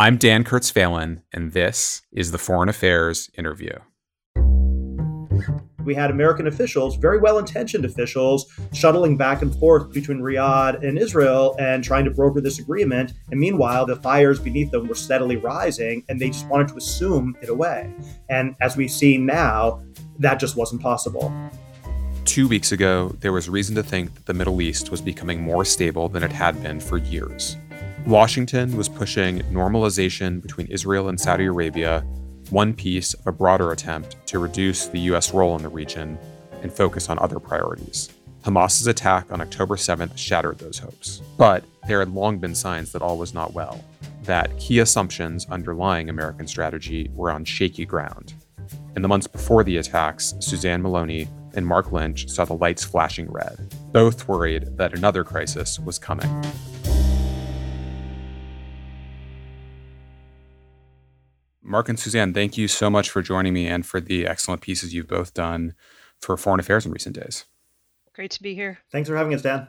I'm Dan Kurtz-Phelan, and this is the Foreign Affairs Interview. We had American officials, very well intentioned officials, shuttling back and forth between Riyadh and Israel and trying to broker this agreement. And meanwhile, the fires beneath them were steadily rising, and they just wanted to assume it away. And as we see now, that just wasn't possible. Two weeks ago, there was reason to think that the Middle East was becoming more stable than it had been for years. Washington was pushing normalization between Israel and Saudi Arabia, one piece of a broader attempt to reduce the U.S. role in the region and focus on other priorities. Hamas's attack on October 7th shattered those hopes. But there had long been signs that all was not well, that key assumptions underlying American strategy were on shaky ground. In the months before the attacks, Suzanne Maloney and Marc Lynch saw the lights flashing red, both worried that another crisis was coming. Marc and Suzanne, thank you so much for joining me and for the excellent pieces you've both done for foreign affairs in recent days. Great to be here. Thanks for having us, Dan.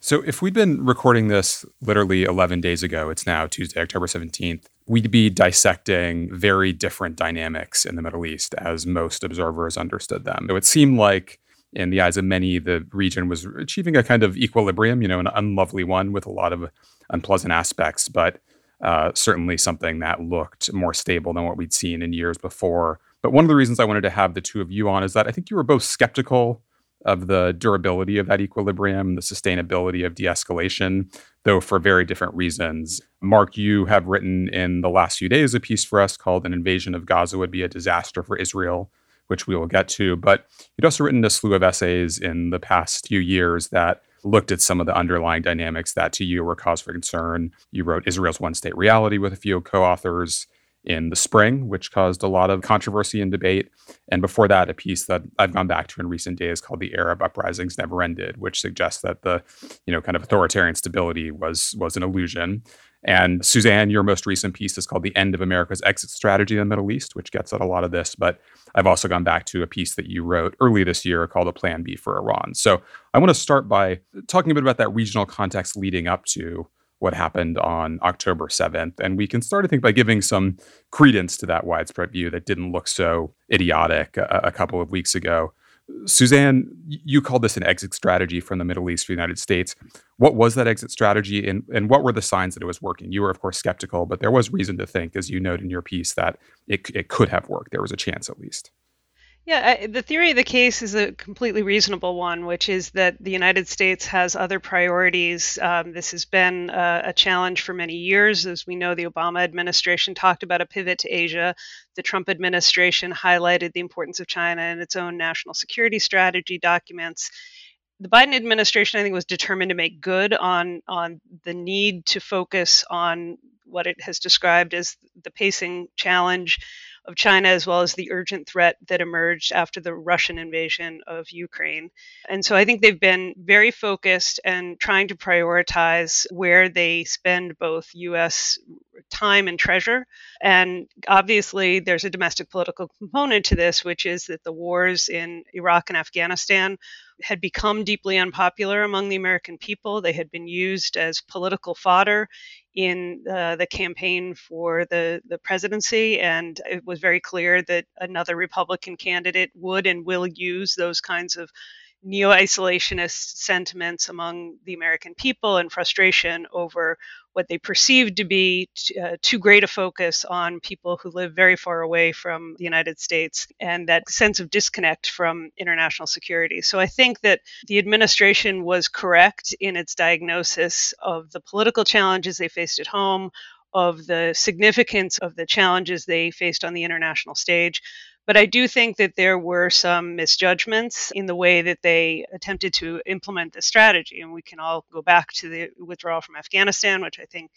So, if we'd been recording this literally 11 days ago, it's now Tuesday, October 17th, we'd be dissecting very different dynamics in the Middle East as most observers understood them. It would seem like, in the eyes of many, the region was achieving a kind of equilibrium, you know, an unlovely one with a lot of unpleasant aspects, but uh, certainly something that looked more stable than what we'd seen in years before. But one of the reasons I wanted to have the two of you on is that I think you were both skeptical of the durability of that equilibrium, the sustainability of de escalation, though for very different reasons. Marc, you have written in the last few days a piece for us called An Invasion of Gaza Would Be a Disaster for Israel, which we will get to. But you'd also written a slew of essays in the past few years that looked at some of the underlying dynamics that to you were cause for concern. You wrote Israel's One State Reality with a few co authors in the spring, which caused a lot of controversy and debate. And before that, a piece that I've gone back to in recent days called "The Arab Uprisings Never Ended," which suggests that the, you know, kind of authoritarian stability was was an illusion. And Suzanne, your most recent piece is called "The End of America's Exit Strategy in the Middle East," which gets at a lot of this. But I've also gone back to a piece that you wrote early this year called "A Plan B for Iran." So I want to start by talking a bit about that regional context leading up to what happened on October 7th. And we can start, I think, by giving some credence to that widespread view that didn't look so idiotic a, a couple of weeks ago. Suzanne, you called this an exit strategy from the Middle East for the United States. What was that exit strategy and, and what were the signs that it was working? You were, of course, skeptical, but there was reason to think, as you note in your piece, that it, it could have worked. There was a chance at least. Yeah, I, the theory of the case is a completely reasonable one, which is that the United States has other priorities. Um, this has been a, a, challenge for many years. As we know, the Obama administration talked about a pivot to Asia. The Trump administration highlighted the importance of China in its own national security strategy documents. The Biden administration, I think, was determined to make good on on the need to focus on what it has described as the pacing challenge of China, as well as the urgent threat that emerged after the Russian invasion of Ukraine. And so I think they've been very focused and trying to prioritize where they spend both U.S. time and treasure. And obviously, there's a domestic political component to this, which is that the wars in Iraq and Afghanistan had become deeply unpopular among the American people. They had been used as political fodder in uh, the campaign for the, the presidency, and it was very clear that another Republican candidate would and will use those kinds of neo isolationist sentiments among the American people and frustration over what they perceived to be t- uh, too great a focus on people who live very far away from the United States and that sense of disconnect from international security. So I think that the administration was correct in its diagnosis of the political challenges they faced at home, of the significance of the challenges they faced on the international stage but I do think that there were some misjudgments in the way that they attempted to implement the strategy. And we can all go back to the withdrawal from Afghanistan, which I think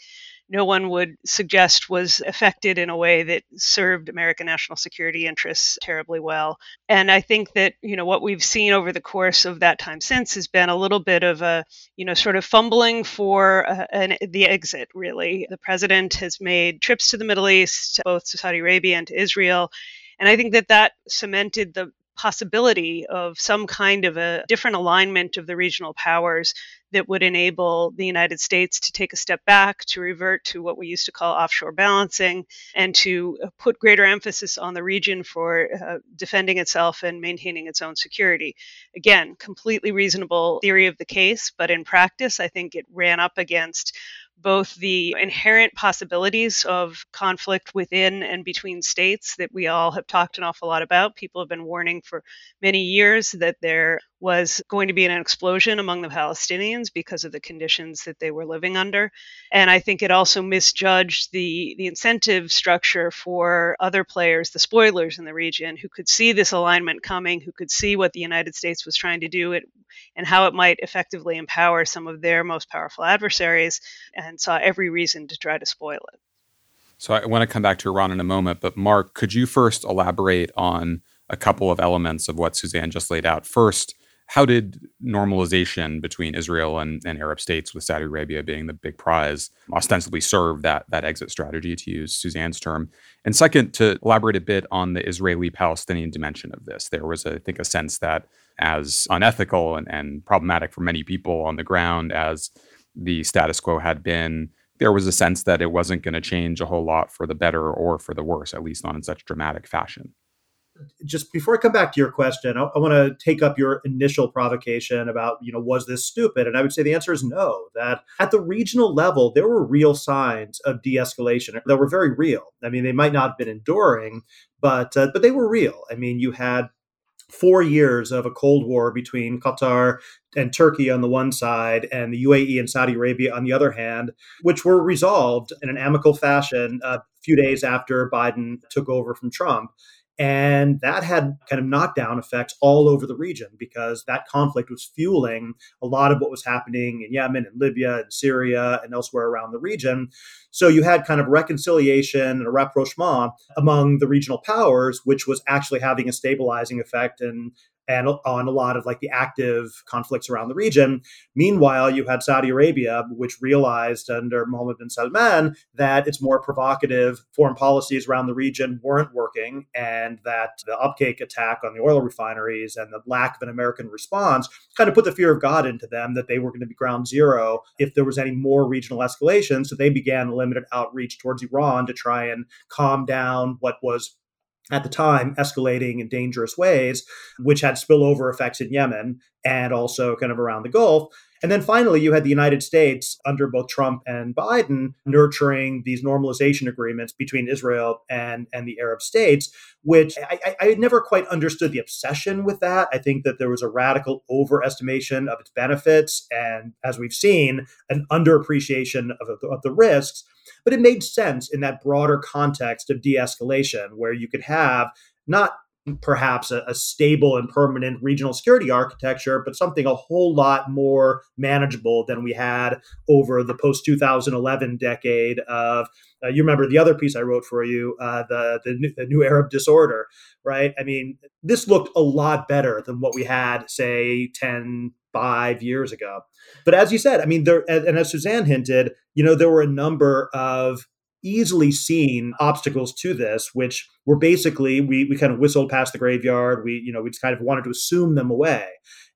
no one would suggest was affected in a way that served American national security interests terribly well. And I think that, you know, what we've seen over the course of that time since has been a little bit of a, you know, sort of fumbling for uh, an, the exit, really. The president has made trips to the Middle East, both to Saudi Arabia and to Israel and I think that that cemented the possibility of some kind of a different alignment of the regional powers that would enable the United States to take a step back, to revert to what we used to call offshore balancing, and to uh, put greater emphasis on the region for uh, defending itself and maintaining its own security. Again, completely reasonable theory of the case, but in practice, I think it ran up against both the inherent possibilities of conflict within and between states that we all have talked an awful lot about. People have been warning for many years that there was going to be an explosion among the Palestinians because of the conditions that they were living under. And I think it also misjudged the, the incentive structure for other players, the spoilers in the region, who could see this alignment coming, who could see what the United States was trying to do it, and how it might effectively empower some of their most powerful adversaries, and saw every reason to try to spoil it. So I want to come back to Iran in a moment, but Marc, could you first elaborate on a couple of elements of what Suzanne just laid out? First, how did normalization between Israel and, and, Arab states, with Saudi Arabia being the big prize, ostensibly serve that, that exit strategy, to use Suzanne's term? And second, to elaborate a bit on the Israeli Palestinian dimension of this, there was, I think, a sense that as unethical and, and problematic for many people on the ground as the status quo had been, there was a sense that it wasn't going to change a whole lot for the better or for the worse, at least not in such dramatic fashion. Just before I come back to your question, I, I want to take up your initial provocation about, you know, was this stupid? And I would say the answer is no. That at the regional level, there were real signs of de-escalation that were very real. I mean, they might not have been enduring, but uh, but they were real. I mean, you had four years of a Cold War between Qatar and Turkey on the one side and the UAE and Saudi Arabia on the other hand, which were resolved in an amicable fashion a few days after Biden took over from Trump. And that had kind of knockdown effects all over the region because that conflict was fueling a lot of what was happening in Yemen and Libya and Syria and elsewhere around the region. So you had kind of reconciliation and a rapprochement among the regional powers, which was actually having a stabilizing effect and and on a lot of like the active conflicts around the region. Meanwhile, you had Saudi Arabia, which realized under Mohammed bin Salman that its more provocative foreign policies around the region weren't working, and that the Abqaiq attack on the oil refineries and the lack of an American response kind of put the fear of God into them that they were going to be ground zero if there was any more regional escalation. So they began limited outreach towards Iran to try and calm down what was at the time escalating in dangerous ways, which had spillover effects in Yemen and also kind of around the Gulf. And then finally, you had the United States under both Trump and Biden nurturing these normalization agreements between Israel and, and the Arab states, which I, I never quite understood the obsession with that. I think that there was a radical overestimation of its benefits and, as we've seen, an underappreciation of, of the risks. But it made sense in that broader context of de escalation, where you could have not perhaps a, a, stable and permanent regional security architecture, but something a whole lot more manageable than we had over the post 2011 decade of. Uh, you remember the other piece I wrote for you, uh, the, the new, the new Arab disorder, right? I mean, this looked a lot better than what we had, say, 10, five years ago. But as you said, I mean, there, and as Suzanne hinted, you know, there were a number of easily seen obstacles to this, which were basically we we kind of whistled past the graveyard. We you know we just kind of wanted to assume them away.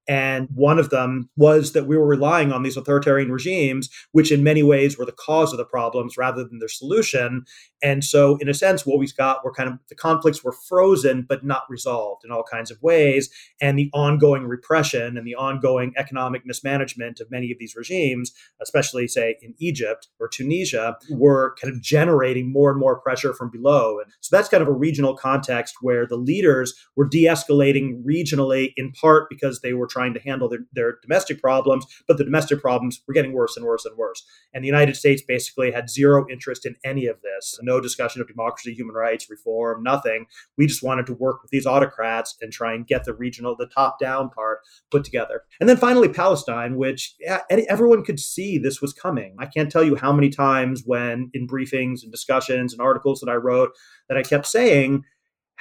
And one of them was that we were relying on these authoritarian regimes, which in many ways were the cause of the problems rather than their solution. And so, in a sense, what we got were kind of the conflicts were frozen but not resolved in all kinds of ways. And the ongoing repression and the ongoing economic mismanagement of many of these regimes, especially, say, in Egypt or Tunisia, were kind of generating more and more pressure from below. And so that's kind of a regional context where the leaders were de escalating regionally, in part because they were trying trying to handle their, their domestic problems, but the domestic problems were getting worse and worse and worse. And the United States basically had zero interest in any of this. No discussion of democracy, human rights, reform, nothing. We just wanted to work with these autocrats and try and get the regional, the top down part put together. And then finally, Palestine, which everyone could see this was coming. I can't tell you how many times when in briefings and discussions and articles that I wrote that I kept saying,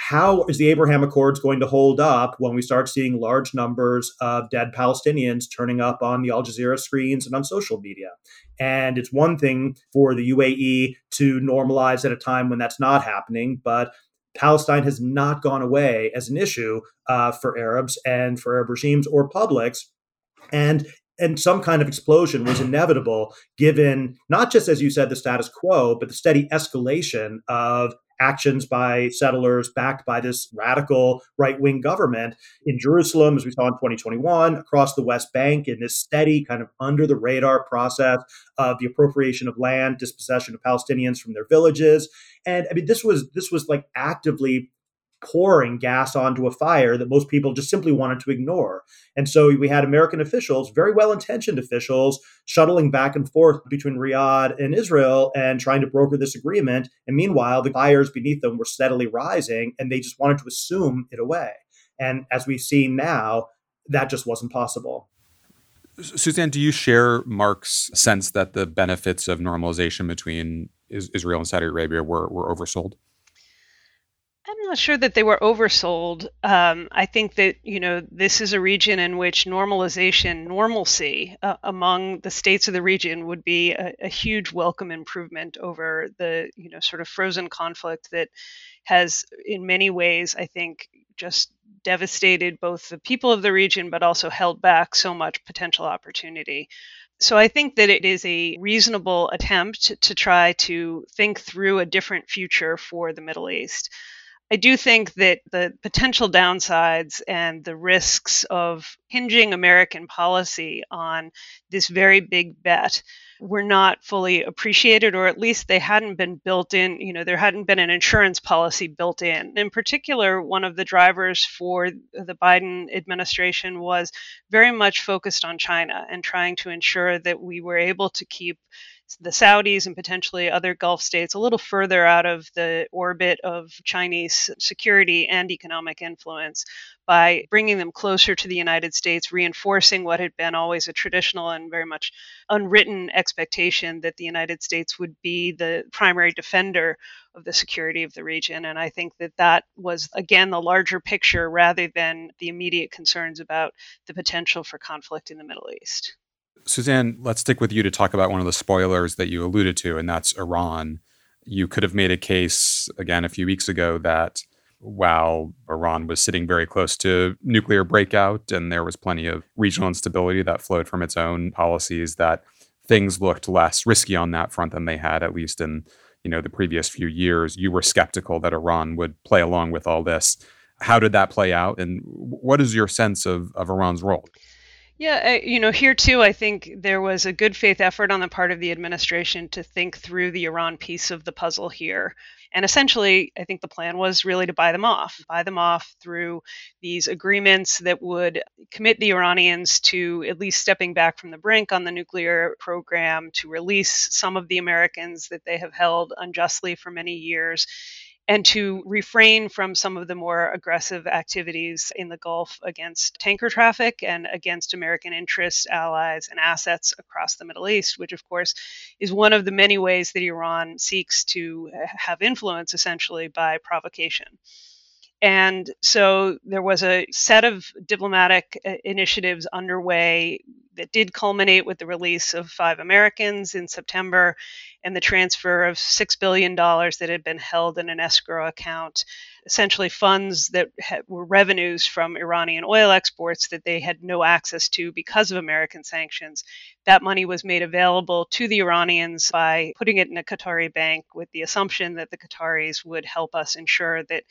how is the Abraham Accords going to hold up when we start seeing large numbers of dead Palestinians turning up on the Al Jazeera screens and on social media? And it's one thing for the UAE to normalize at a time when that's not happening, but Palestine has not gone away as an issue uh, for Arabs and for Arab regimes or publics. And and some kind of explosion was inevitable given not just as you said the status quo but the steady escalation of actions by settlers backed by this radical right wing government in Jerusalem, as we saw in 2021, across the West Bank, in this steady, kind of under the radar process of the appropriation of land, dispossession of Palestinians from their villages. And I mean, this was this was like actively pouring gas onto a fire that most people just simply wanted to ignore. And so we had American officials, very well intentioned officials, shuttling back and forth between Riyadh and Israel and trying to broker this agreement. And meanwhile, the fires beneath them were steadily rising and they just wanted to assume it away. And as we've seen now, that just wasn't possible. Suzanne, do you share Marc's sense that the benefits of normalization between Israel and Saudi Arabia were, were oversold? I'm not sure that they were oversold. Um, I think that you know this is a region in which normalization, normalcy uh, among the states of the region would be a, a, huge welcome improvement over the you know sort of frozen conflict that has, in many ways, I think, just devastated both the people of the region, but also held back so much potential opportunity. So I think that it is a reasonable attempt to try to think through a different future for the Middle East. I do think that the potential downsides and the risks of hinging American policy on this very big bet were not fully appreciated, or at least they hadn't been built in. You know, there hadn't been an insurance policy built in. In particular, one of the drivers for the Biden administration was very much focused on China and trying to ensure that we were able to keep the Saudis and potentially other Gulf states a little further out of the orbit of Chinese security and economic influence by bringing them closer to the United States, reinforcing what had been always a traditional and very much unwritten expectation that the United States would be the primary defender of the security of the region. And I think that that was, again, the larger picture rather than the immediate concerns about the potential for conflict in the Middle East. Suzanne, let's stick with you to talk about one of the spoilers that you alluded to, and that's Iran. You could have made a case, again, a few weeks ago that while Iran was sitting very close to nuclear breakout and there was plenty of regional instability that flowed from its own policies, that things looked less risky on that front than they had, at least in you know the previous few years. You were skeptical that Iran would play along with all this. How did that play out, and what is your sense of, of Iran's role? Yeah, you know, here too, I think there was a good faith effort on the part of the administration to think through the Iran piece of the puzzle here. And essentially, I think the plan was really to buy them off, buy them off through these agreements that would commit the Iranians to at least stepping back from the brink on the nuclear program, to release some of the Americans that they have held unjustly for many years, and to refrain from some of the more aggressive activities in the Gulf against tanker traffic and against American interests, allies, and assets across the Middle East, which, of course, is one of the many ways that Iran seeks to eh, have influence essentially by provocation. And so there was a set of diplomatic uh, initiatives underway that did culminate with the release of five Americans in September and the transfer of $6 billion that had been held in an escrow account, essentially funds that were revenues from Iranian oil exports that they had no access to because of American sanctions. That money was made available to the Iranians by putting it in a Qatari bank with the assumption that the Qataris would help us ensure that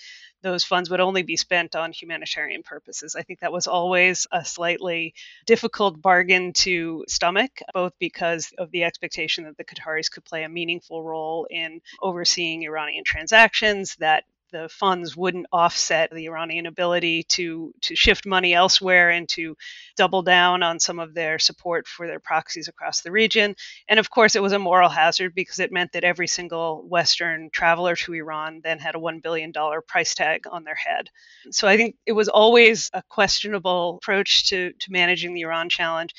those funds would only be spent on humanitarian purposes. I think that was always a slightly difficult bargain to stomach, both because of the expectation that the Qataris could play a meaningful role in overseeing Iranian transactions, that the funds wouldn't offset the Iranian ability to to shift money elsewhere and to double down on some of their support for their proxies across the region. And of course, it was a moral hazard because it meant that every single Western traveler to Iran then had a $1 billion price tag on their head. So I think it was always a questionable approach to, to managing the Iran challenge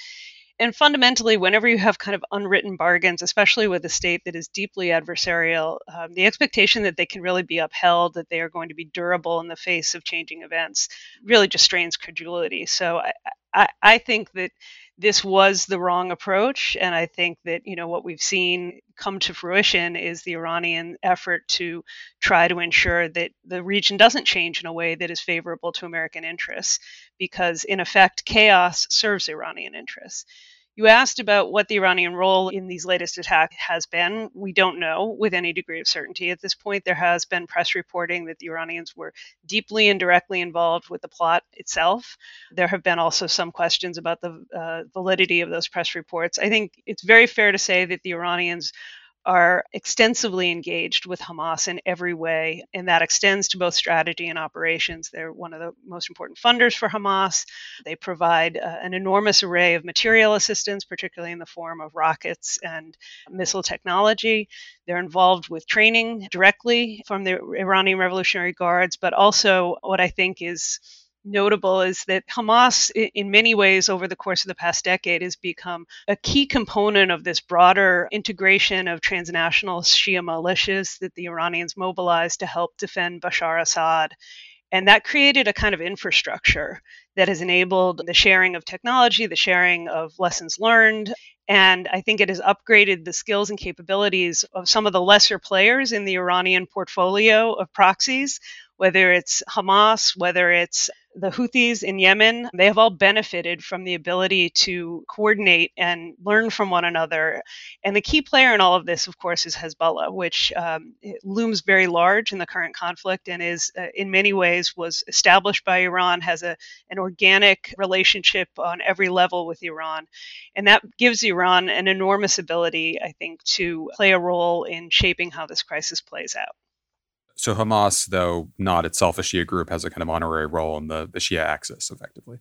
and fundamentally, whenever you have kind of unwritten bargains, especially with a state that is deeply adversarial, um, the expectation that they can really be upheld, that they are going to be durable in the face of changing events, really just strains credulity. So I, I, I think that this was the wrong approach. And I think that, you know, what we've seen come to fruition is the Iranian effort to try to ensure that the region doesn't change in a way that is favorable to American interests, because in effect, chaos serves Iranian interests. You asked about what the Iranian role in these latest attacks has been. We don't know with any degree of certainty at this point. There has been press reporting that the Iranians were deeply and directly involved with the plot itself. There have been also some questions about the uh, validity of those press reports. I think it's very fair to say that the Iranians are extensively engaged with Hamas in every way, and that extends to both strategy and operations. They're one of the most important funders for Hamas. They provide uh, an enormous array of material assistance, particularly in the form of rockets and missile technology. They're involved with training directly from the Iranian Revolutionary Guards, but also what I think is notable is that Hamas, in many ways, over the course of the past decade, has become a key component of this broader integration of transnational Shia militias that the Iranians mobilized to help defend Bashar Assad. And that created a kind of infrastructure that has enabled the sharing of technology, the sharing of lessons learned. And I think it has upgraded the skills and capabilities of some of the lesser players in the Iranian portfolio of proxies, whether it's Hamas, whether it's the Houthis in Yemen, they have all benefited from the ability to coordinate and learn from one another. And the key player in all of this, of course, is Hezbollah, which um, looms very large in the current conflict and is, uh, in many ways, was established by Iran, has a, an organic relationship on every level with Iran. And that gives Iran an enormous ability, I think, to play a role in shaping how this crisis plays out. So Hamas, though not itself a Shia group, has a kind of honorary role in the, the Shia axis, effectively.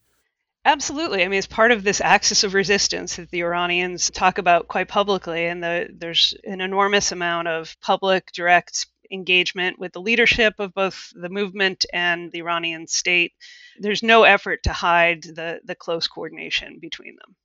Absolutely. I mean, it's part of this axis of resistance that the Iranians talk about quite publicly, and the, there's an enormous amount of public, direct engagement with the leadership of both the movement and the Iranian state. There's no effort to hide the, the close coordination between them.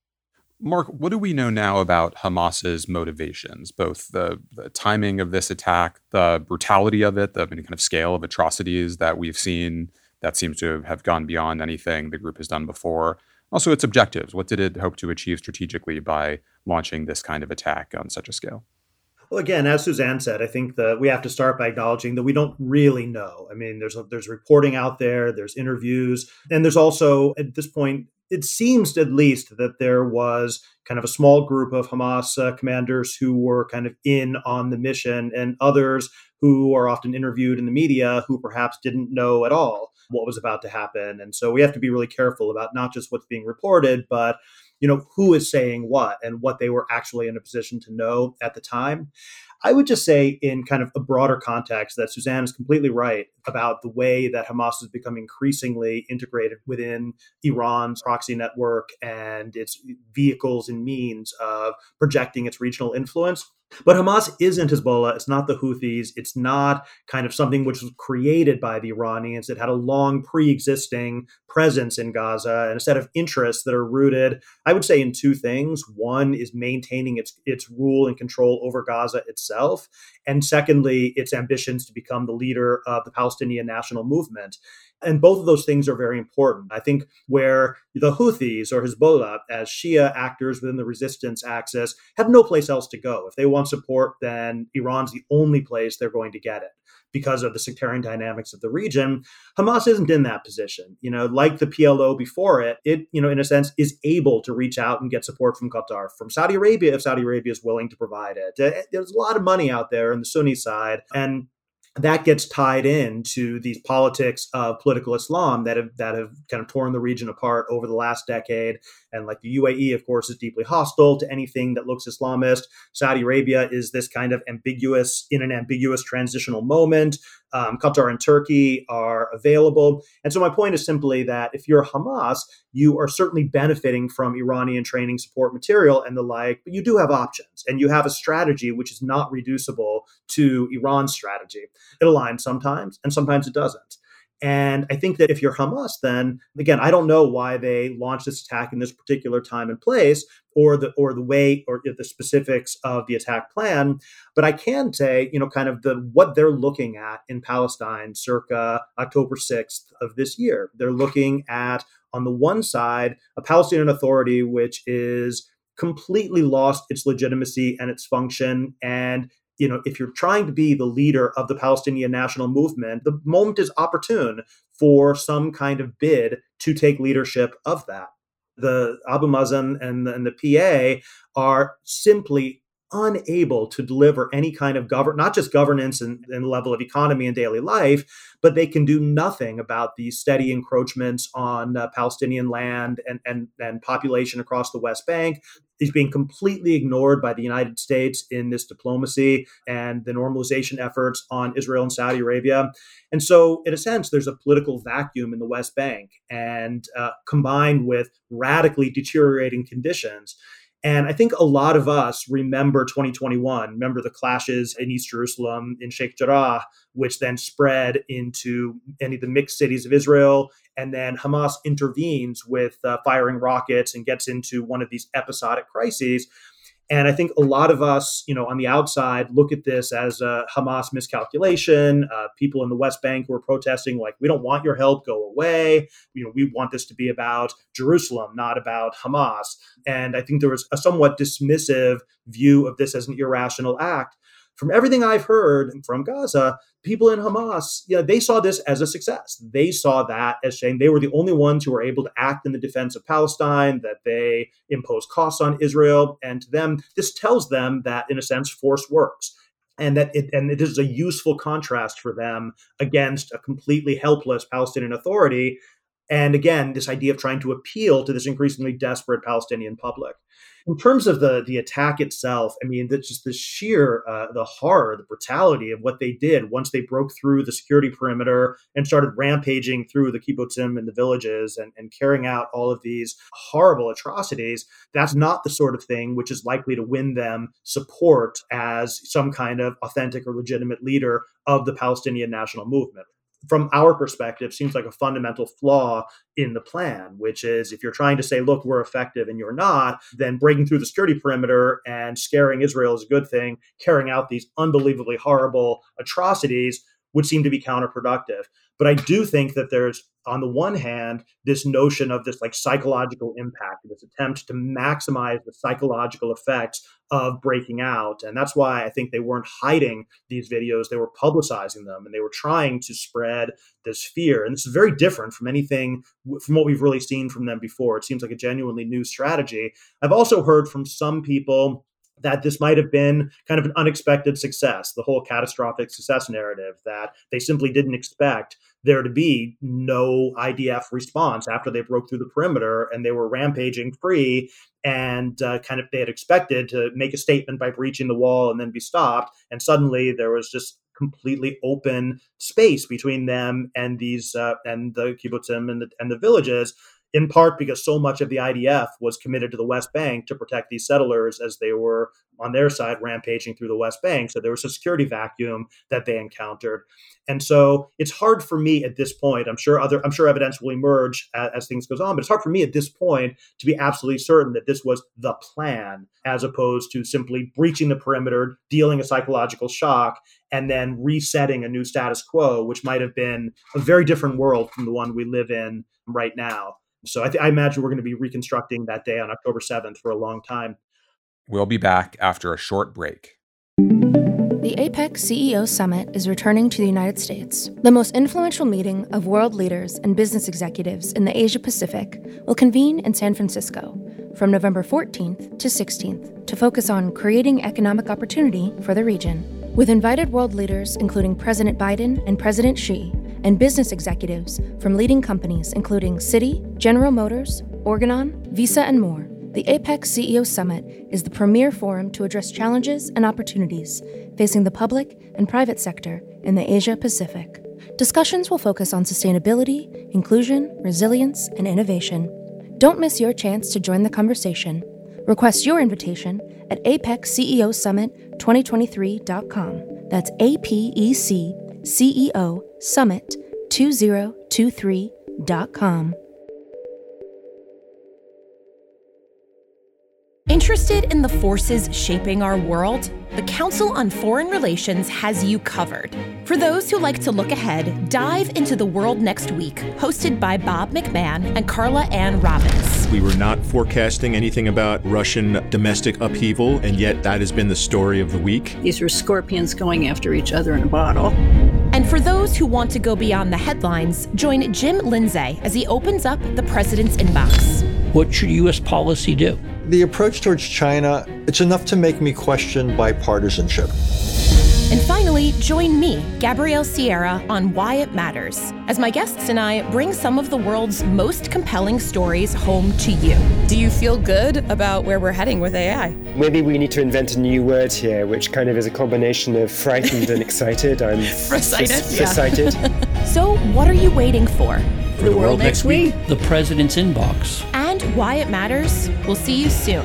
Marc, what do we know now about Hamas's motivations, both the, the timing of this attack, the brutality of it, the kind of scale of atrocities that we've seen that seems to have gone beyond anything the group has done before? Also, its objectives. What did it hope to achieve strategically by launching this kind of attack on such a scale? Well, again, as Suzanne said, I think that we have to start by acknowledging that we don't really know. I mean, there's there's reporting out there, there's interviews, and there's also at this point it seems at least that there was kind of a small group of Hamas uh, commanders who were kind of in on the mission, and others who are often interviewed in the media who perhaps didn't know at all what was about to happen. And so we have to be really careful about not just what's being reported, but you know who is saying what and what they were actually in a position to know at the time. I would just say, in kind of a broader context, that Suzanne is completely right about the way that Hamas has become increasingly integrated within Iran's proxy network and its vehicles and means of projecting its regional influence. But Hamas isn't Hezbollah. It's not the Houthis. It's not kind of something which was created by the Iranians. It had a long pre existing presence in Gaza and a set of interests that are rooted, I would say, in two things. One is maintaining its, its rule and control over Gaza itself. And secondly, its ambitions to become the leader of the Palestinian national movement. And both of those things are very important. I think where the Houthis or Hezbollah, as Shia actors within the resistance axis, have no place else to go. If they want support, then Iran's the only place they're going to get it because of the sectarian dynamics of the region. Hamas isn't in that position. You know, like the PLO before it, it, you know, in a sense, is able to reach out and get support from Qatar, from Saudi Arabia, if Saudi Arabia is willing to provide it. There's a lot of money out there on the Sunni side. And that gets tied in to these politics of political Islam that have that have kind of torn the region apart over the last decade. And like the UAE, of course, is deeply hostile to anything that looks Islamist. Saudi Arabia is this kind of ambiguous in an ambiguous transitional moment. Um, Qatar and Turkey are available. And so my point is simply that if you're Hamas, you are certainly benefiting from Iranian training support material and the like, but you do have options and you have a strategy which is not reducible to Iran's strategy. It aligns sometimes and sometimes it doesn't. And I think that if you're Hamas, then again, I don't know why they launched this attack in this particular time and place, or the or the way or the specifics of the attack plan. But I can say, you know, kind of the what they're looking at in Palestine circa October 6th of this year. They're looking at on the one side, a Palestinian Authority which is completely lost its legitimacy and its function and you know if you're trying to be the leader of the Palestinian national movement the moment is opportune for some kind of bid to take leadership of that. The Abu Mazen and the, and the PA are simply unable to deliver any kind of govern not just governance and, and level of economy and daily life but they can do nothing about the steady encroachments on uh, palestinian land and, and, and population across the west bank is being completely ignored by the united states in this diplomacy and the normalization efforts on israel and saudi arabia. And so in a sense there's a political vacuum in the west bank and uh, combined with radically deteriorating conditions and I think a lot of us remember 2021, remember the clashes in East Jerusalem, in Sheikh Jarrah, which then spread into any of the mixed cities of Israel. And then Hamas intervenes with uh, firing rockets and gets into one of these episodic crises. And I think a lot of us, you know, on the outside look at this as a Hamas miscalculation. Uh, people in the West Bank who are protesting, like, we don't want your help, go away. You know, we want this to be about Jerusalem, not about Hamas. And I think there was a somewhat dismissive view of this as an irrational act from everything I've heard from Gaza, people in Hamas, you know, they saw this as a success. They saw that as saying they were the only ones who were able to act in the defense of Palestine, that they imposed costs on Israel. And to them, this tells them that, in a sense, force works. And that it and it is a useful contrast for them against a completely helpless Palestinian Authority. And again, this idea of trying to appeal to this increasingly desperate Palestinian public in terms of the the attack itself, I mean, that's just the sheer uh, the horror, the brutality of what they did once they broke through the security perimeter and started rampaging through the kibbutzim and the villages and, and carrying out all of these horrible atrocities. That's not the sort of thing which is likely to win them support as some kind of authentic or legitimate leader of the Palestinian national movement from our perspective seems like a fundamental flaw in the plan which is if you're trying to say look we're effective and you're not then breaking through the security perimeter and scaring israel is a good thing carrying out these unbelievably horrible atrocities would seem to be counterproductive but I do think that there's, on the one hand, this notion of this like psychological impact, this attempt to maximize the psychological effects of breaking out. And that's why I think they weren't hiding these videos, they were publicizing them and they were trying to spread this fear. And this is very different from anything from what we've really seen from them before. It seems like a genuinely new strategy. I've also heard from some people that this might have been kind of an unexpected success, the whole catastrophic success narrative that they simply didn't expect there to be no IDF response after they broke through the perimeter and they were rampaging free and uh, kind of they had expected to make a statement by breaching the wall and then be stopped. And suddenly there was just completely open space between them and these uh, and the kibbutzim and the, and the villages in part because so much of the IDF was committed to the West Bank to protect these settlers as they were on their side rampaging through the West Bank. So there was a security vacuum that they encountered. And so it's hard for me at this point. I'm sure other I'm sure evidence will emerge as, as things goes on, but it's hard for me at this point to be absolutely certain that this was the plan as opposed to simply breaching the perimeter, dealing a psychological shock and then resetting a new status quo, which might have been a very different world from the one we live in right now. So I, th- I imagine we're going to be reconstructing that day on October 7th for a long time. We'll be back after a short break. The APEC CEO Summit is returning to the United States. The most influential meeting of world leaders and business executives in the Asia Pacific will convene in San Francisco from November 14th to 16th to focus on creating economic opportunity for the region. With invited world leaders including President Biden and President Xi, and business executives from leading companies including Citi, General Motors, Organon, Visa, and more. The APEC CEO Summit is the premier forum to address challenges and opportunities facing the public and private sector in the Asia Pacific. Discussions will focus on sustainability, inclusion, resilience, and innovation. Don't miss your chance to join the conversation. Request your invitation at apecceosummit2023.com. That's A P E C CEO Summit 2023.com. Interested in the forces shaping our world? The Council on Foreign Relations has you covered. For those who like to look ahead, dive into The World Next Week, hosted by Bob McMahon and Carla Anne Robbins. We were not forecasting anything about Russian domestic upheaval, and yet that has been the story of the week. These were scorpions going after each other in a bottle. And for those who want to go beyond the headlines, join Jim Lindsay as he opens up the president's inbox. What should U.S. policy do? The approach towards China, it's enough to make me question bipartisanship. And finally, join me, Gabrielle Sierra, on Why It Matters, as my guests and I bring some of the world's most compelling stories home to you. Do you feel good about where we're heading with AI? Maybe we need to invent a new word here, which kind of is a combination of frightened and excited. I'm Excited. excited. So, what are you waiting for? For the, world, next week, the president's inbox. And Why It Matters. We'll see you soon.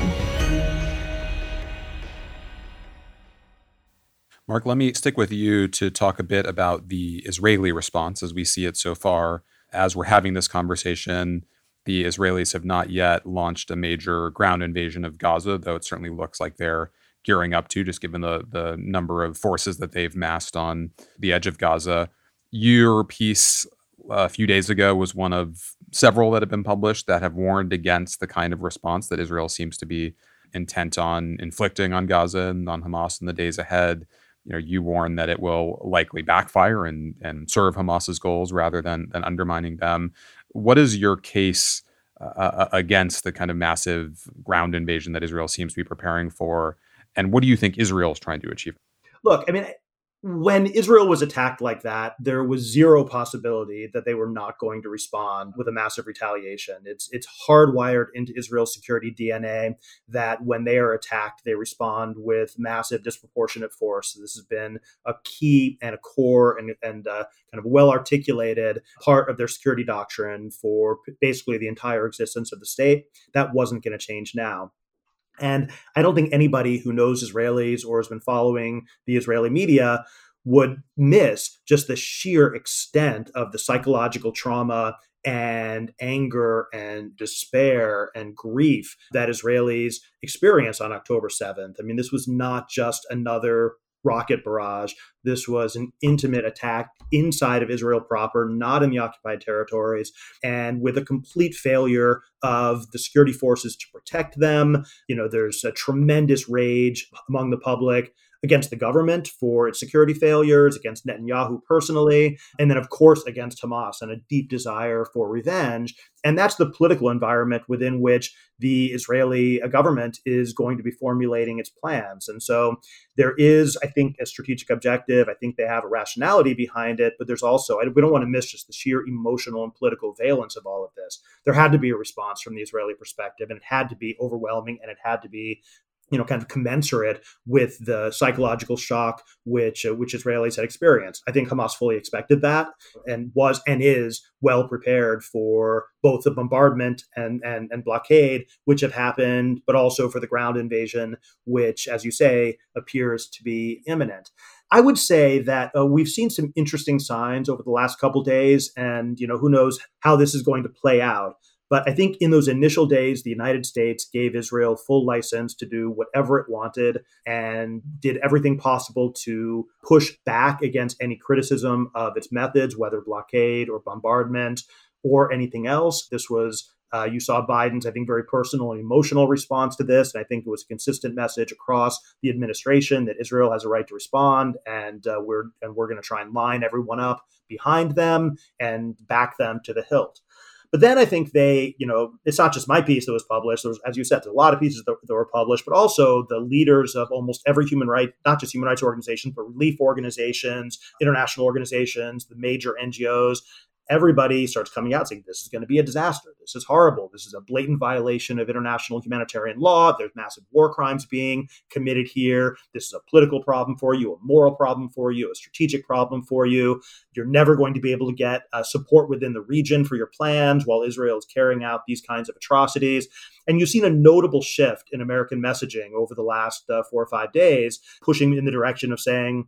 Marc, let me stick with you to talk a bit about the Israeli response as we see it so far. As we're having this conversation, the Israelis have not yet launched a major ground invasion of Gaza, though it certainly looks like they're gearing up to, just given the, the number of forces that they've massed on the edge of Gaza. Your piece uh, a few days ago was one of several that have been published that have warned against the kind of response that Israel seems to be intent on inflicting on Gaza and on Hamas in the days ahead you know you warn that it will likely backfire and and serve Hamas's goals rather than than undermining them. What is your case uh, uh, against the kind of massive ground invasion that Israel seems to be preparing for, and what do you think Israel is trying to achieve? Look, I mean, when Israel was attacked like that, there was zero possibility that they were not going to respond with a massive retaliation. It's it's hardwired into Israel's security DNA that when they are attacked, they respond with massive disproportionate force. This has been a key and a core and and uh, kind of well articulated part of their security doctrine for basically the entire existence of the state. That wasn't going to change now. And I don't think anybody who knows Israelis or has been following the Israeli media would miss just the sheer extent of the psychological trauma and anger and despair and grief that Israelis experienced on October 7th. I mean, this was not just another rocket barrage. This was an intimate attack inside of Israel proper, not in the occupied territories, and with a complete failure of the security forces to protect them. You know, there's a tremendous rage among the public against the government for its security failures, against Netanyahu personally, and then, of course, against Hamas and a deep desire for revenge. And that's the political environment within which the Israeli uh, government is going to be formulating its plans. And so there is, I think, a strategic objective. I think they have a rationality behind it, but there's also, we don't want to miss just the sheer emotional and political valence of all of this. There had to be a response from the Israeli perspective, and it had to be overwhelming, and it had to be you know, kind of commensurate with the psychological shock which uh, which Israelis had experienced. I think Hamas fully expected that and was and is well prepared for both the bombardment and and, and blockade which have happened, but also for the ground invasion, which, as you say, appears to be imminent. I would say that uh, we've seen some interesting signs over the last couple days, and you know, who knows how this is going to play out. But I think in those initial days, the United States gave Israel full license to do whatever it wanted and did everything possible to push back against any criticism of its methods, whether blockade or bombardment or anything else. This was uh, you saw Biden's, I think, very personal and emotional response to this. And I think it was a consistent message across the administration that Israel has a right to respond, and uh, we're and we're going to try and line everyone up behind them and back them to the hilt. But then I think they, you know, it's not just my piece that was published. There was, as you said, there's a lot of pieces that, that were published, but also the leaders of almost every human right, not just human rights organizations, but relief organizations, international organizations, the major NGOs, everybody starts coming out saying this is going to be a disaster. This is horrible. This is a blatant violation of international humanitarian law. There's massive war crimes being committed here. This is a political problem for you, a moral problem for you, a strategic problem for you. You're never going to be able to get uh, support within the region for your plans while Israel is carrying out these kinds of atrocities. And you've seen a notable shift in American messaging over the last uh, four or five days, pushing in the direction of saying,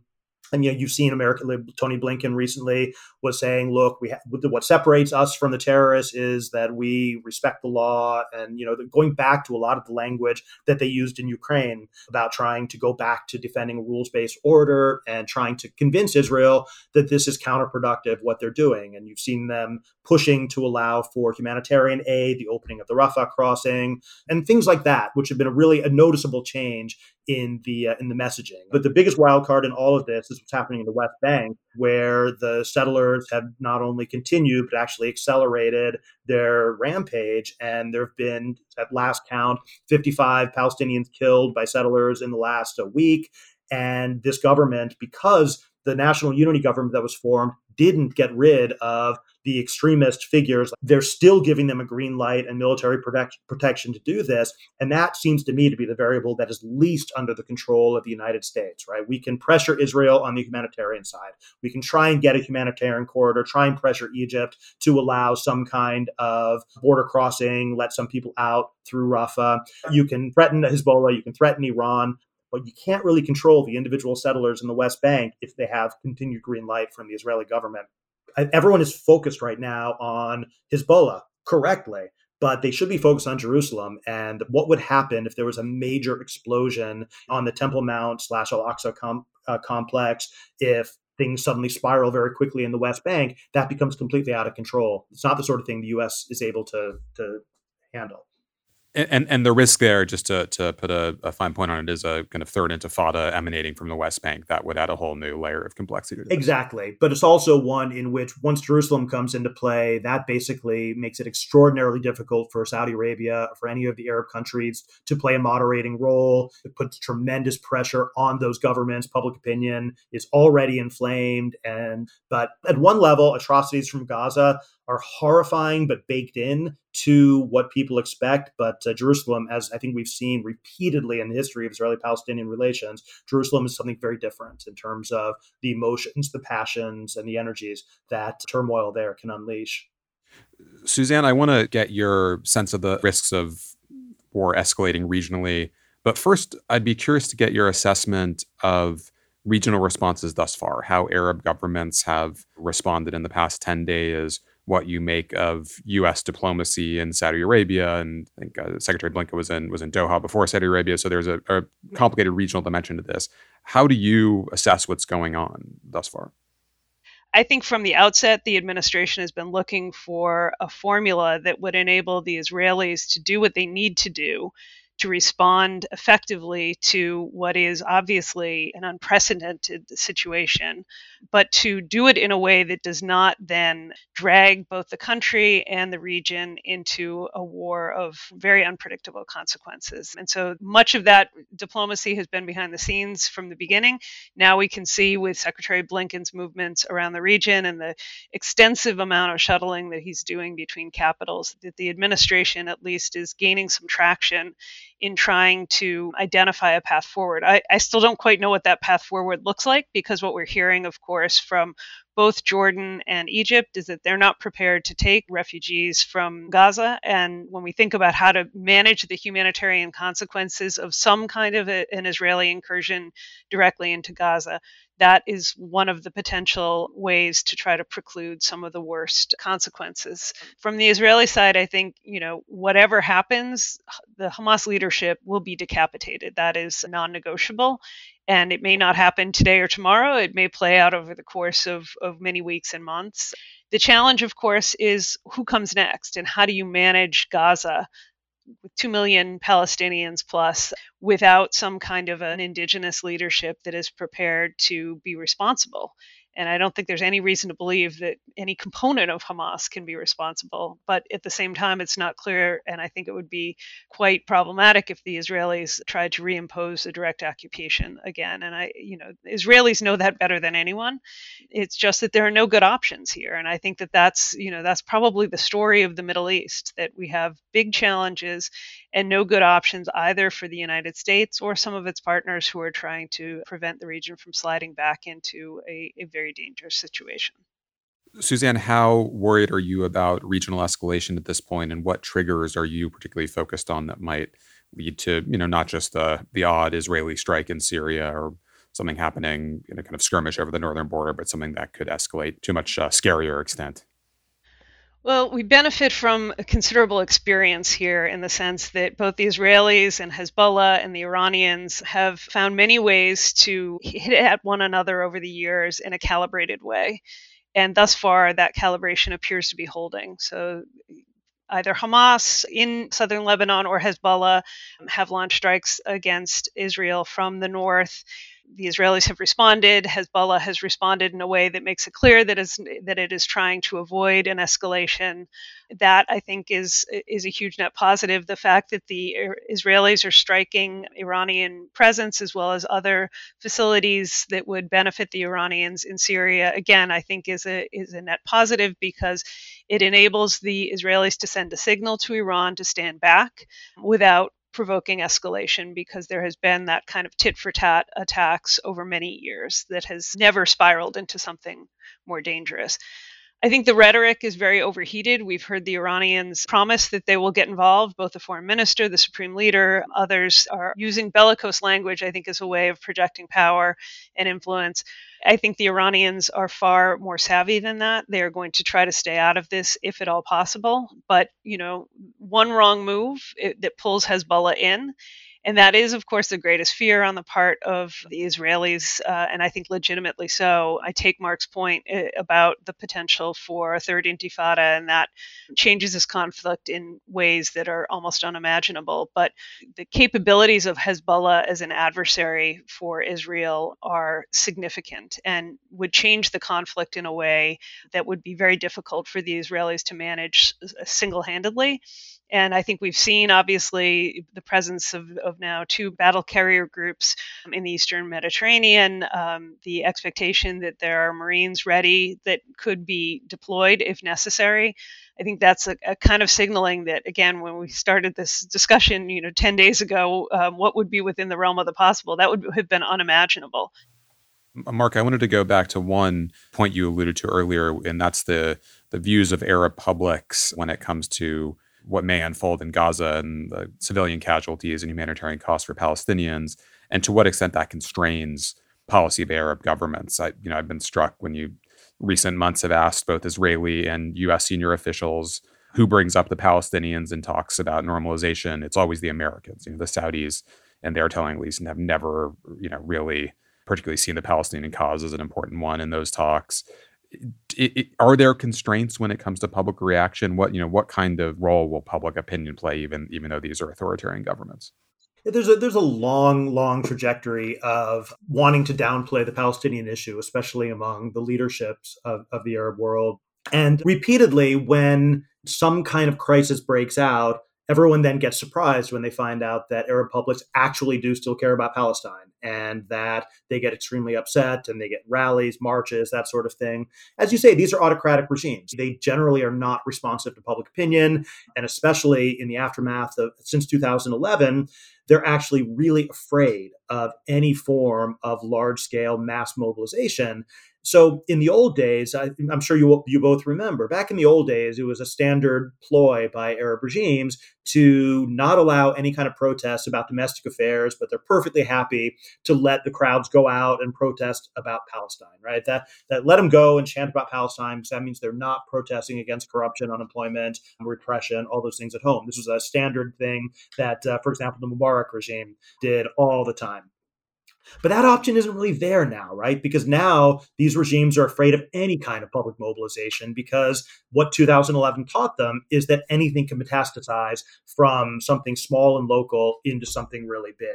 and you know, you've seen America. Tony Blinken recently was saying, "Look, we ha- what separates us from the terrorists is that we respect the law." And you know, going back to a lot of the language that they used in Ukraine about trying to go back to defending a rules-based order and trying to convince Israel that this is counterproductive what they're doing. And you've seen them pushing to allow for humanitarian aid, the opening of the Rafah crossing, and things like that, which have been a really a noticeable change in the uh, in the messaging. But the biggest wild card in all of this is what's happening in the West Bank, where the settlers have not only continued but actually accelerated their rampage. And there have been, at last count, 55 Palestinians killed by settlers in the last uh, week. And this government, because the national unity government that was formed didn't get rid of the extremist figures, they're still giving them a green light and military protect- protection to do this. And that seems to me to be the variable that is least under the control of the United States, right? We can pressure Israel on the humanitarian side. We can try and get a humanitarian corridor, try and pressure Egypt to allow some kind of border crossing, let some people out through Rafah. You can threaten Hezbollah, you can threaten Iran, but you can't really control the individual settlers in the West Bank if they have continued green light from the Israeli government everyone is focused right now on Hezbollah correctly, but they should be focused on Jerusalem and what would happen if there was a major explosion on the Temple Mount slash Al Aqsa com- uh, complex if things suddenly spiral very quickly in the West Bank, that becomes completely out of control. It's not the sort of thing the U.S. is able to to handle. And, and the risk there, just to, to put a, a, fine point on it, is a kind of third intifada emanating from the West Bank that would add a whole new layer of complexity. Exactly. But it's also one in which once Jerusalem comes into play, that basically makes it extraordinarily difficult for Saudi Arabia, for any of the Arab countries to play a moderating role. It puts tremendous pressure on those governments. Public opinion is already inflamed. And but at one level, atrocities from Gaza are horrifying but baked in to what people expect. But uh, Jerusalem, as I think we've seen repeatedly in the history of Israeli Palestinian relations, Jerusalem is something very different in terms of the emotions, the passions, and the energies that turmoil there can unleash. Suzanne, I want to get your sense of the risks of war escalating regionally. But first, I'd be curious to get your assessment of regional responses thus far, how Arab governments have responded in the past 10 days what you make of U.S. diplomacy in Saudi Arabia, and I think uh, Secretary Blinken was in was in Doha before Saudi Arabia. So there's a, a complicated regional dimension to this. How do you assess what's going on thus far? I think from the outset, the administration has been looking for a formula that would enable the Israelis to do what they need to do to respond effectively to what is obviously an unprecedented situation, but to do it in a way that does not then drag both the country and the region into a war of very unpredictable consequences. And so much of that diplomacy has been behind the scenes from the beginning. Now we can see with Secretary Blinken's movements around the region and the extensive amount of shuttling that he's doing between capitals that the administration at least is gaining some traction in trying to identify a path forward. I, I, still don't quite know what that path forward looks like because what we're hearing, of course, from both Jordan and Egypt is that they're not prepared to take refugees from Gaza. And when we think about how to manage the humanitarian consequences of some kind of a, an Israeli incursion directly into Gaza, that is one of the potential ways to try to preclude some of the worst consequences. From the Israeli side, I think, you know, whatever happens, the Hamas leadership will be decapitated. That is non negotiable. And it may not happen today or tomorrow. It may play out over the course of, of many weeks and months. The challenge, of course, is who comes next and how do you manage Gaza with 2 million Palestinians plus without some kind of an indigenous leadership that is prepared to be responsible. And I don't think there's any reason to believe that any component of Hamas can be responsible. But at the same time, it's not clear. And I think it would be quite problematic if the Israelis tried to reimpose a direct occupation again. And I, you know, Israelis know that better than anyone. It's just that there are no good options here. And I think that that's, you know, that's probably the story of the Middle East that we have big challenges and no good options either for the United States or some of its partners who are trying to prevent the region from sliding back into a, a very dangerous situation. Suzanne, how worried are you about regional escalation at this point, and what triggers are you particularly focused on that might lead to, you know, not just the the odd Israeli strike in Syria or something happening in a kind of skirmish over the northern border, but something that could escalate to a much uh, scarier extent. Well, we benefit from a considerable experience here in the sense that both the Israelis and Hezbollah and the Iranians have found many ways to hit at one another over the years in a calibrated way. And thus far, that calibration appears to be holding. So either Hamas in southern Lebanon or Hezbollah have launched strikes against Israel from the north the Israelis have responded. Hezbollah has responded in a way that makes it clear that is that it is trying to avoid an escalation. That I think is is a huge net positive. The fact that the Israelis are striking Iranian presence as well as other facilities that would benefit the Iranians in Syria again, I think is a is a net positive because it enables the Israelis to send a signal to Iran to stand back without provoking escalation because there has been that kind of tit for tat attacks over many years that has never spiraled into something more dangerous. I think the rhetoric is very overheated. We've heard the Iranians promise that they will get involved, both the foreign minister, the supreme leader, others are using bellicose language, I think, as a way of projecting power and influence. I think the Iranians are far more savvy than that. They are going to try to stay out of this if at all possible. But, you know, one wrong move it, that pulls Hezbollah in and that is, of course, the greatest fear on the part of the Israelis, uh, and I think legitimately so. I take Marc's point uh, about the potential for a third intifada, and that changes this conflict in ways that are almost unimaginable. But the capabilities of Hezbollah as an adversary for Israel are significant and would change the conflict in a way that would be very difficult for the Israelis to manage single handedly. And I think we've seen, obviously, the presence of, of now two battle carrier groups in the Eastern Mediterranean, um, the expectation that there are Marines ready that could be deployed if necessary. I think that's a, a kind of signaling that, again, when we started this discussion, you know, 10 days ago, um, what would be within the realm of the possible, that would have been unimaginable. Marc, I wanted to go back to one point you alluded to earlier, and that's the the views of Arab publics when it comes to what may unfold in Gaza and the civilian casualties and humanitarian costs for Palestinians, and to what extent that constrains policy of Arab governments. I, you know, I've been struck when you recent months have asked both Israeli and U.S. senior officials who brings up the Palestinians and talks about normalization. It's always the Americans, you know, the Saudis, and they're telling at least and have never, you know, really particularly seen the Palestinian cause as an important one in those talks it, it, are there constraints when it comes to public reaction? What you know, what kind of role will public opinion play, even even though these are authoritarian governments? There's a there's a long, long trajectory of wanting to downplay the Palestinian issue, especially among the leaderships of, of the Arab world. And repeatedly, when some kind of crisis breaks out, everyone then gets surprised when they find out that Arab publics actually do still care about Palestine and that they get extremely upset and they get rallies, marches, that sort of thing. As you say, these are autocratic regimes. They generally are not responsive to public opinion. And especially in the aftermath of since 2011, they're actually really afraid of any form of large scale mass mobilization so in the old days, I, am sure you you both remember, back in the old days, it was a standard ploy by Arab regimes to not allow any kind of protests about domestic affairs, but they're perfectly happy to let the crowds go out and protest about Palestine. Right? That that let them go and chant about Palestine because that means they're not protesting against corruption, unemployment, repression, all those things at home. This was a standard thing that, uh, for example, the Mubarak regime did all the time. But that option isn't really there now, right? Because now these regimes are afraid of any kind of public mobilization because what 2011 taught them is that anything can metastasize from something small and local into something really big.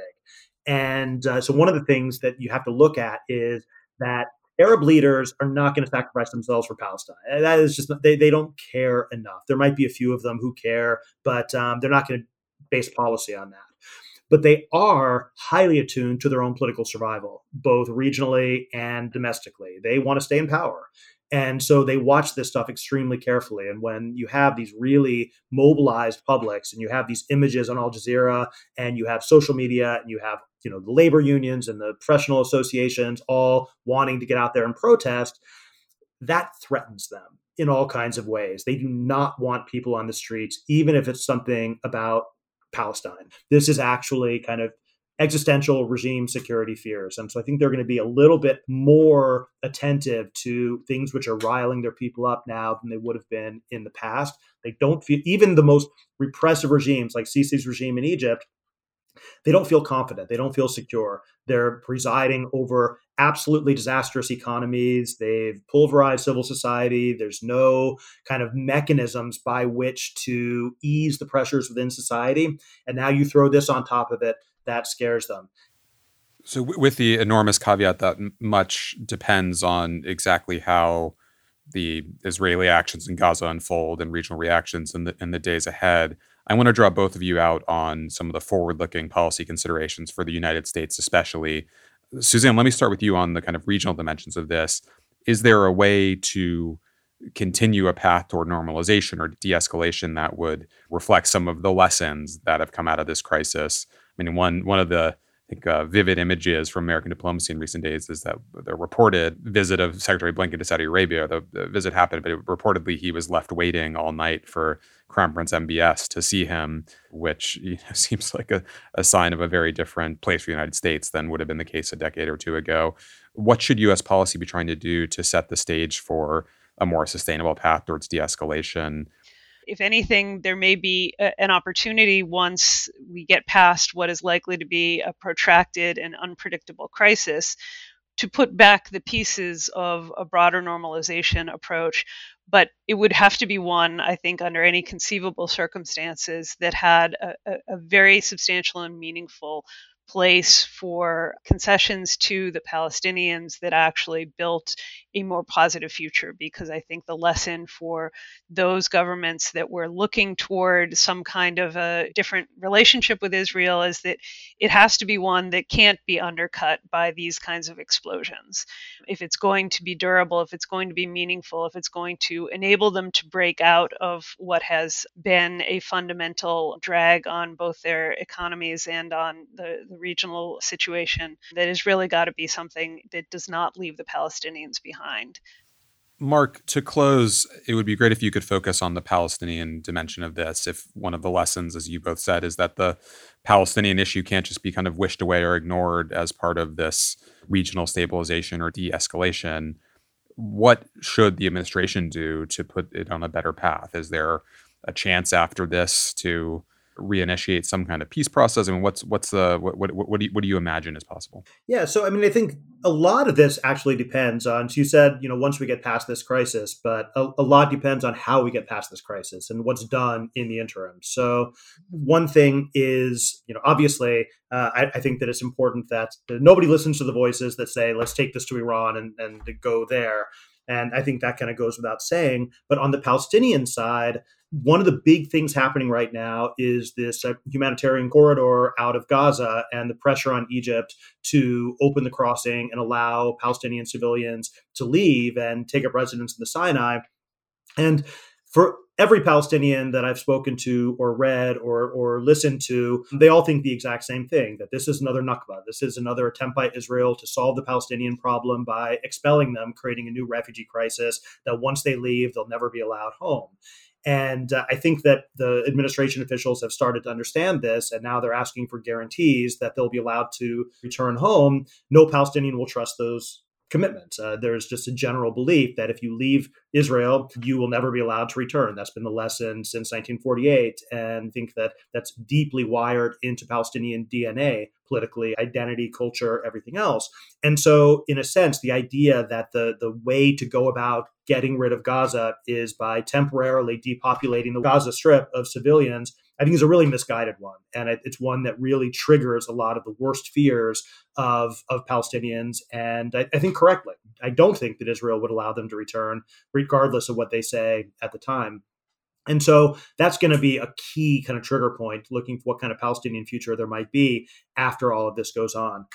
And uh, so one of the things that you have to look at is that Arab leaders are not going to sacrifice themselves for Palestine. That is just, they, they don't care enough. There might be a few of them who care, but um, they're not going to base policy on that but they are highly attuned to their own political survival, both regionally and domestically. They want to stay in power. And so they watch this stuff extremely carefully. And when you have these really mobilized publics and you have these images on Al Jazeera and you have social media and you have you know the labor unions and the professional associations all wanting to get out there and protest, that threatens them in all kinds of ways. They do not want people on the streets, even if it's something about Palestine. This is actually kind of existential regime security fears. And so I think they're going to be a little bit more attentive to things which are riling their people up now than they would have been in the past. They don't feel, even the most repressive regimes like Sisi's regime in Egypt, they don't feel confident. They don't feel secure. They're presiding over absolutely disastrous economies. They've pulverized civil society. There's no kind of mechanisms by which to ease the pressures within society. And now you throw this on top of it that scares them. So, with the enormous caveat that much depends on exactly how the Israeli actions in Gaza unfold and regional reactions in the in the days ahead, I want to draw both of you out on some of the forward-looking policy considerations for the United States, especially. Suzanne, let me start with you on the kind of regional dimensions of this. Is there a way to continue a path toward normalization or de-escalation that would reflect some of the lessons that have come out of this crisis I mean, one one of the I think uh, vivid images from American diplomacy in recent days is that the reported visit of Secretary Blinken to Saudi Arabia. The, the visit happened, but it, reportedly he was left waiting all night for Crown Prince MBS to see him, which you know, seems like a, a sign of a very different place for the United States than would have been the case a decade or two ago. What should U.S. policy be trying to do to set the stage for a more sustainable path towards de-escalation if anything, there may be a, an opportunity once we get past what is likely to be a protracted and unpredictable crisis to put back the pieces of a broader normalization approach. But it would have to be one, I think, under any conceivable circumstances that had a, a, a very substantial and meaningful place for concessions to the Palestinians that actually built a more positive future. Because I think the lesson for those governments that were looking toward some kind of a different relationship with Israel is that it has to be one that can't be undercut by these kinds of explosions. If it's going to be durable, if it's going to be meaningful, if it's going to enable them to break out of what has been a fundamental drag on both their economies and on the, the regional situation, that has really got to be something that does not leave the Palestinians behind. Marc, to close, it would be great if you could focus on the Palestinian dimension of this. If one of the lessons, as you both said, is that the Palestinian issue can't just be kind of wished away or ignored as part of this regional stabilization or de escalation, what should the administration do to put it on a better path? Is there a chance after this to reinitiate some kind of peace process? I mean, what's what's the what what what do you, what do you imagine is possible? Yeah, so I mean, I think a lot of this actually depends on. So you said, you know, once we get past this crisis, but a, a lot depends on how we get past this crisis and what's done in the interim. So one thing is, you know, obviously, uh, I, I, think that it's important that nobody listens to the voices that say, let's take this to Iran and and go there. And I think that kind of goes without saying. But on the Palestinian side, one of the big things happening right now is this uh, humanitarian corridor out of Gaza and the pressure on Egypt to open the crossing and allow Palestinian civilians to leave and take up residence in the Sinai. And for every Palestinian that I've spoken to or read or or listened to, they all think the exact same thing that this is another Nakba. This is another attempt by Israel to solve the Palestinian problem by expelling them, creating a new refugee crisis that once they leave, they'll never be allowed home. And uh, I think that the administration officials have started to understand this, and now they're asking for guarantees that they'll be allowed to return home. No Palestinian will trust those commitments. Uh, there's just a general belief that if you leave Israel, you will never be allowed to return. That's been the lesson since 1948, and think that that's deeply wired into Palestinian DNA, politically, identity, culture, everything else. And so, in a sense, the idea that the the way to go about getting rid of Gaza is by temporarily depopulating the Gaza Strip of civilians I think is a really misguided one, and it, it's one that really triggers a lot of the worst fears of of Palestinians, and I, I, think correctly. I don't think that Israel would allow them to return, regardless of what they say at the time. And so that's going to be a key kind of trigger point looking for what kind of Palestinian future there might be after all of this goes on.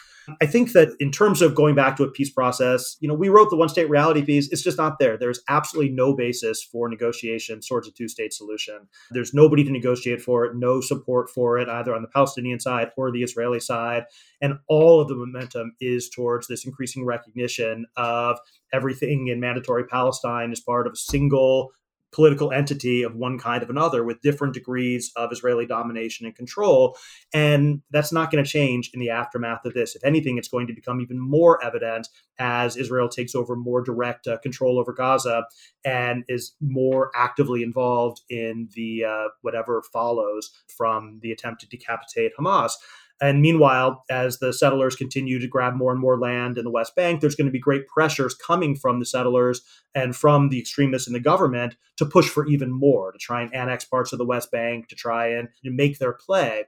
I think that in terms of going back to a peace process, you know, we wrote the one state reality piece. It's just not there. There's absolutely no basis for negotiation towards a two state solution. There's nobody to negotiate for it, no support for it, either on the Palestinian side or the Israeli side. And all of the momentum is towards this increasing recognition of everything in mandatory Palestine as part of a single political entity of one kind of another with different degrees of Israeli domination and control. And that's not going to change in the aftermath of this. If anything, it's going to become even more evident as Israel takes over more direct uh, control over Gaza and is more actively involved in the uh, whatever follows from the attempt to decapitate Hamas. And meanwhile, as the settlers continue to grab more and more land in the West Bank, there's going to be great pressures coming from the settlers and from the extremists in the government to push for even more, to try and annex parts of the West Bank, to try and make their play.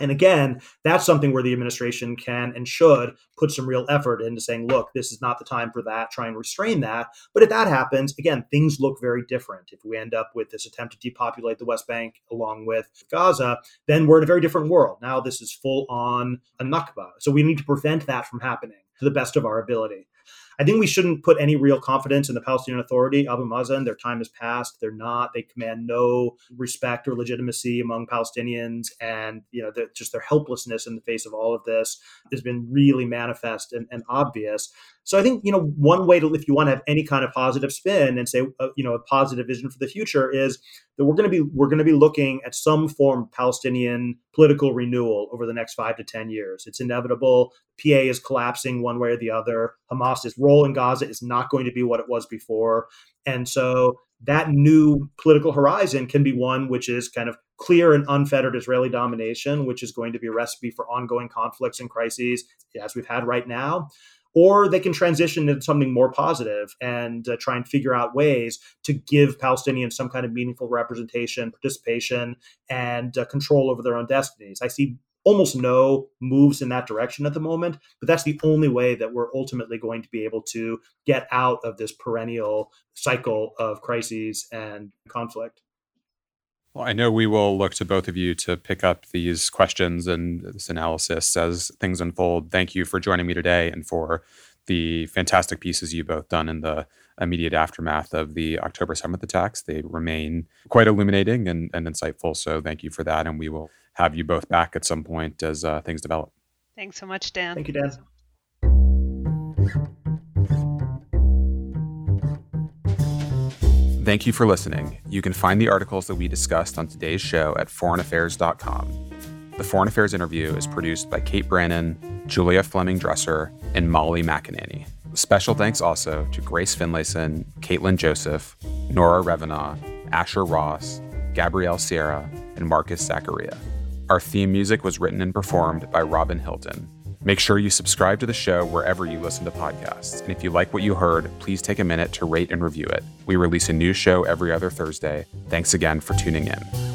And again, that's something where the administration can and should put some real effort into saying, look, this is not the time for that, try and restrain that. But if that happens, again, things look very different. If we end up with this attempt to depopulate the West Bank along with Gaza, then we're in a very different world. Now this is full on a Nakba. So we need to prevent that from happening to the best of our ability. I think we shouldn't put any real confidence in the Palestinian Authority, Abu Mazen. Their time has passed. They're not. They command no respect or legitimacy among Palestinians, and you know, just their helplessness in the face of all of this has been really manifest and, and obvious. So I think you know one way to if you want to have any kind of positive spin and say uh, you know a positive vision for the future is that we're going to be we're going to be looking at some form of Palestinian political renewal over the next five to ten years. It's inevitable. PA is collapsing one way or the other. Hamas's role in Gaza is not going to be what it was before, and so that new political horizon can be one which is kind of clear and unfettered Israeli domination, which is going to be a recipe for ongoing conflicts and crises as we've had right now or they can transition into something more positive and uh, try and figure out ways to give Palestinians some kind of meaningful representation, participation, and uh, control over their own destinies. I see almost no moves in that direction at the moment, but that's the only way that we're ultimately going to be able to get out of this perennial cycle of crises and conflict. Well, I know we will look to both of you to pick up these questions and this analysis as things unfold. Thank you for joining me today and for the fantastic pieces you both done in the immediate aftermath of the October 7th attacks. They remain quite illuminating and, and insightful. So thank you for that. And we will have you both back at some point as uh, things develop. Thanks so much, Dan. Thank you, Dan. Thank you for listening. You can find the articles that we discussed on today's show at foreignaffairs.com. The Foreign Affairs interview is produced by Kate Brannon, Julia Fleming Dresser, and Molly McAnany. Special thanks also to Grace Finlayson, Caitlin Joseph, Nora Revenaugh, Asher Ross, Gabrielle Sierra, and Marcus Zachariah. Our theme music was written and performed by Robin Hilton. Make sure you subscribe to the show wherever you listen to podcasts. And if you like what you heard, please take a minute to rate and review it. We release a new show every other Thursday. Thanks again for tuning in.